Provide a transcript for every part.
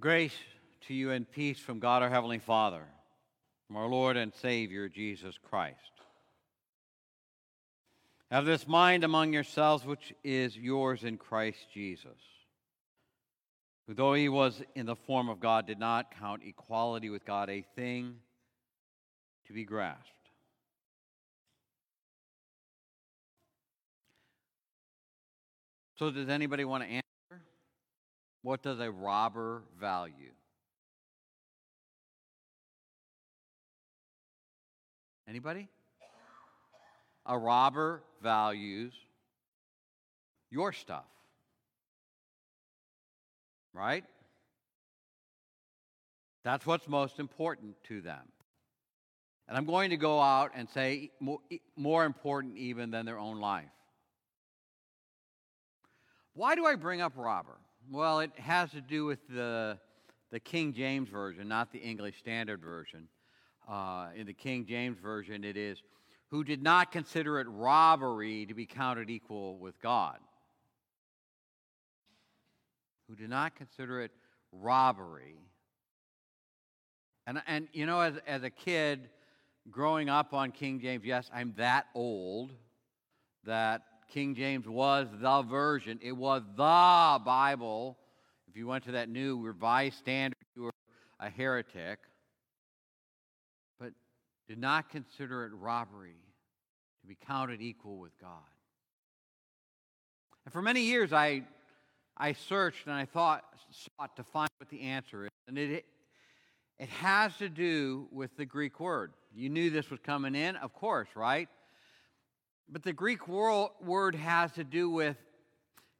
Grace to you and peace from God our Heavenly Father, from our Lord and Savior Jesus Christ. Have this mind among yourselves, which is yours in Christ Jesus, who, though he was in the form of God, did not count equality with God a thing to be grasped. So, does anybody want to answer? What does a robber value? Anybody? A robber values your stuff. Right? That's what's most important to them. And I'm going to go out and say more, more important even than their own life. Why do I bring up robber? Well, it has to do with the, the King James Version, not the English Standard Version. Uh, in the King James Version, it is, who did not consider it robbery to be counted equal with God. Who did not consider it robbery. And, and you know, as, as a kid growing up on King James, yes, I'm that old that King James was the version. It was the Bible. If you went to that new revised standard, you were a heretic. But did not consider it robbery to be counted equal with God. And for many years, I, I searched and I thought, sought to find what the answer is. And it, it has to do with the Greek word. You knew this was coming in, of course, right? But the Greek word has to do with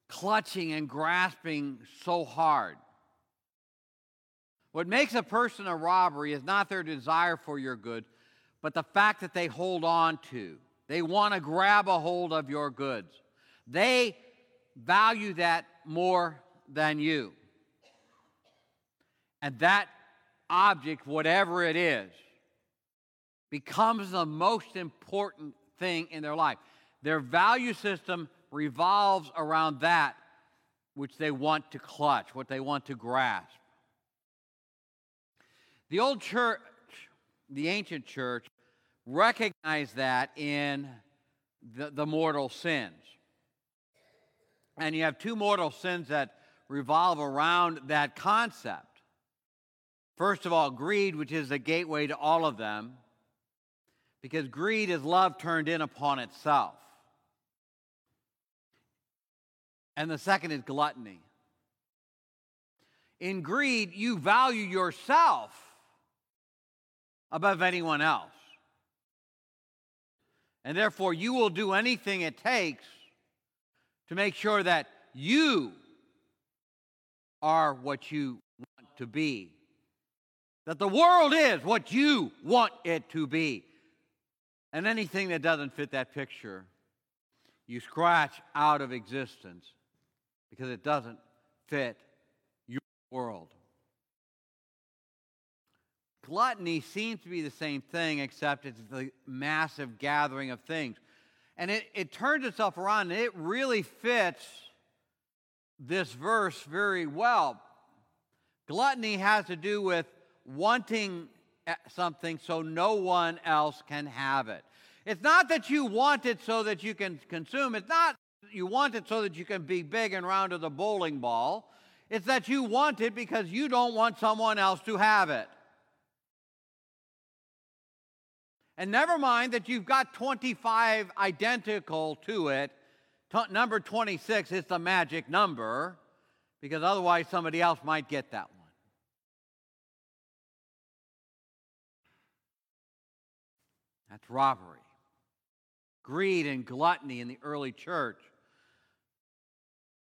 clutching and grasping so hard. What makes a person a robbery is not their desire for your good, but the fact that they hold on to. They want to grab a hold of your goods. They value that more than you. And that object, whatever it is, becomes the most important thing in their life. Their value system revolves around that which they want to clutch, what they want to grasp. The old church, the ancient church, recognized that in the, the mortal sins. And you have two mortal sins that revolve around that concept. First of all, greed, which is the gateway to all of them because greed is love turned in upon itself. And the second is gluttony. In greed, you value yourself above anyone else. And therefore, you will do anything it takes to make sure that you are what you want to be. That the world is what you want it to be. And anything that doesn't fit that picture, you scratch out of existence because it doesn't fit your world. Gluttony seems to be the same thing, except it's the massive gathering of things. And it, it turns itself around, and it really fits this verse very well. Gluttony has to do with wanting something so no one else can have it. It's not that you want it so that you can consume. It's not you want it so that you can be big and round as a bowling ball. It's that you want it because you don't want someone else to have it. And never mind that you've got 25 identical to it. T- number 26 is the magic number because otherwise somebody else might get that one. That's robbery. Greed and gluttony in the early church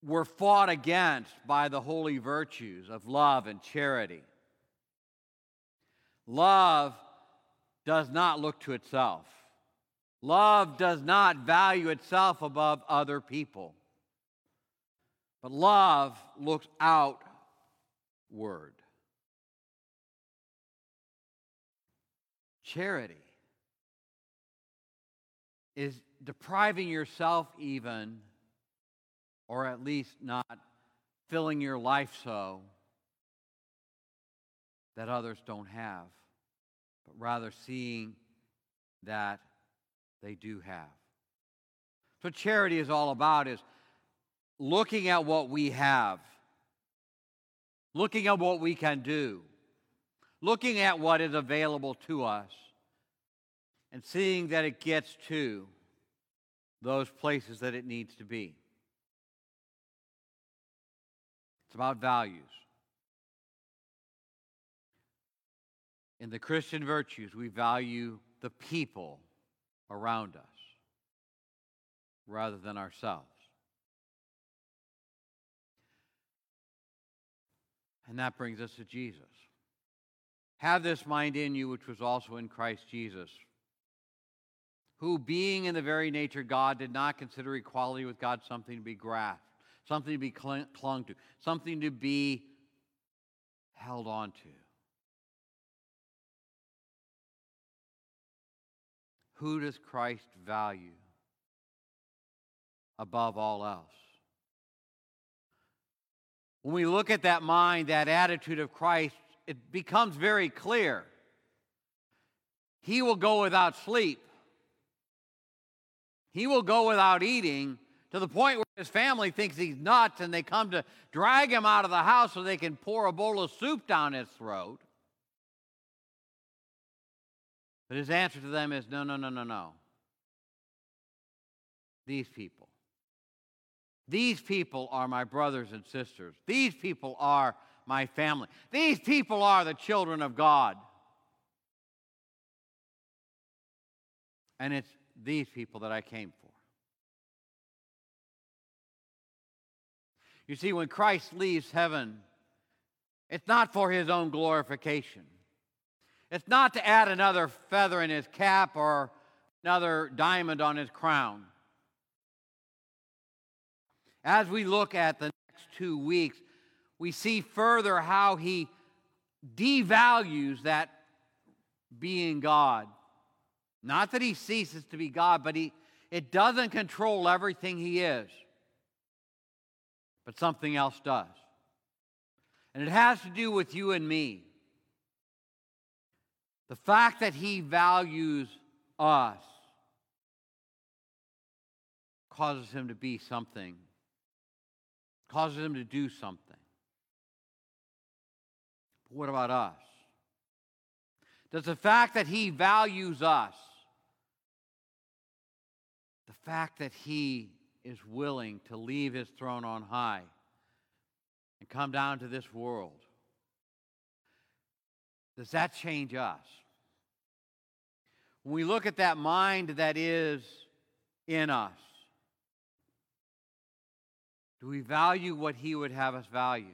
were fought against by the holy virtues of love and charity. Love does not look to itself. Love does not value itself above other people. But love looks outward. Charity is depriving yourself, even, or at least not filling your life so, that others don't have, but rather seeing that they do have. So charity is all about is looking at what we have, looking at what we can do, looking at what is available to us, and seeing that it gets to those places that it needs to be. It's about values. In the Christian virtues, we value the people around us rather than ourselves. And that brings us to Jesus. Have this mind in you, which was also in Christ Jesus, who, being in the very nature God, did not consider equality with God something to be grasped, something to be clung to, something to be held on to. Who does Christ value above all else? When we look at that mind, that attitude of Christ, it becomes very clear. He will go without sleep. He will go without eating to the point where his family thinks he's nuts and they come to drag him out of the house so they can pour a bowl of soup down his throat. But his answer to them is no, no, no, no, no. These people. These people are my brothers and sisters. These people are my family. These people are the children of God. And it's these people that I came for. You see, when Christ leaves heaven, it's not for his own glorification. It's not to add another feather in his cap or another diamond on his crown. As we look at the next two weeks, we see further how he devalues that being God. Not that he ceases to be God, but he, it doesn't control everything he is. But something else does. And it has to do with you and me. The fact that he values us causes him to be something, causes him to do something. But what about us? Does the fact that he values us, fact that he is willing to leave his throne on high and come down to this world, does that change us? When we look at that mind that is in us, do we value what He would have us value?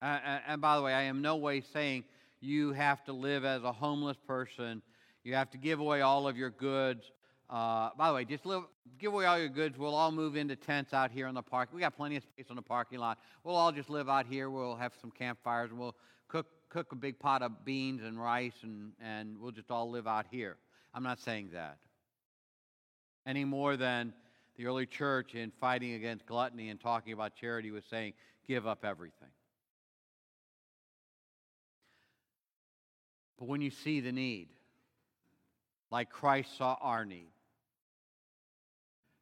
And by the way, I am no way saying you have to live as a homeless person. You have to give away all of your goods. Uh, by the way, just live, give away all your goods. We'll all move into tents out here in the park. We got plenty of space on the parking lot. We'll all just live out here. We'll have some campfires and we'll cook cook a big pot of beans and rice and, and we'll just all live out here. I'm not saying that. Any more than the early church in fighting against gluttony and talking about charity was saying, give up everything. But when you see the need, like Christ saw our need,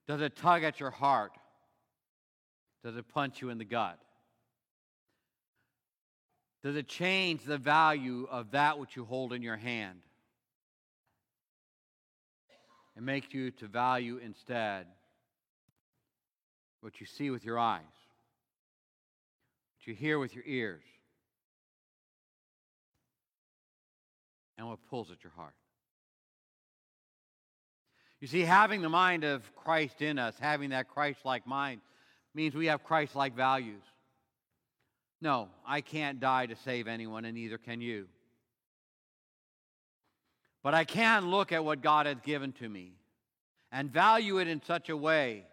does it tug at your heart? Does it punch you in the gut? Does it change the value of that which you hold in your hand? It makes you to value instead what you see with your eyes, what you hear with your ears, and what pulls at your heart. You see, having the mind of Christ in us, having that Christ like mind, means we have Christ like values. No, I can't die to save anyone, and neither can you. But I can look at what God has given to me and value it in such a way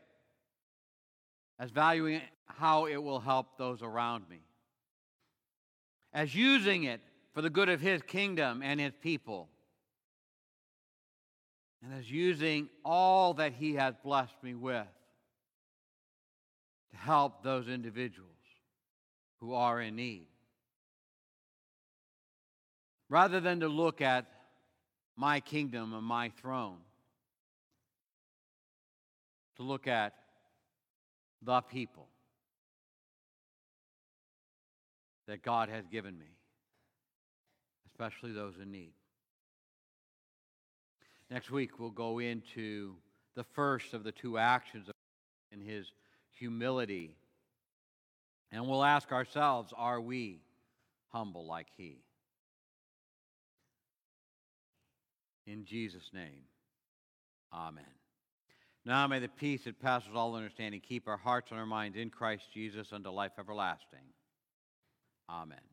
as valuing how it will help those around me, as using it for the good of His kingdom and His people, and as using all that He has blessed me with to help those individuals who are in need. rather than to look at my kingdom and my throne, to look at the people that God has given me, especially those in need. Next week, we'll go into the first of the two actions in his humility. And we'll ask ourselves are we humble like he? In Jesus' name, amen. Now may the peace that passes all understanding keep our hearts and our minds in Christ Jesus unto life everlasting. Amen.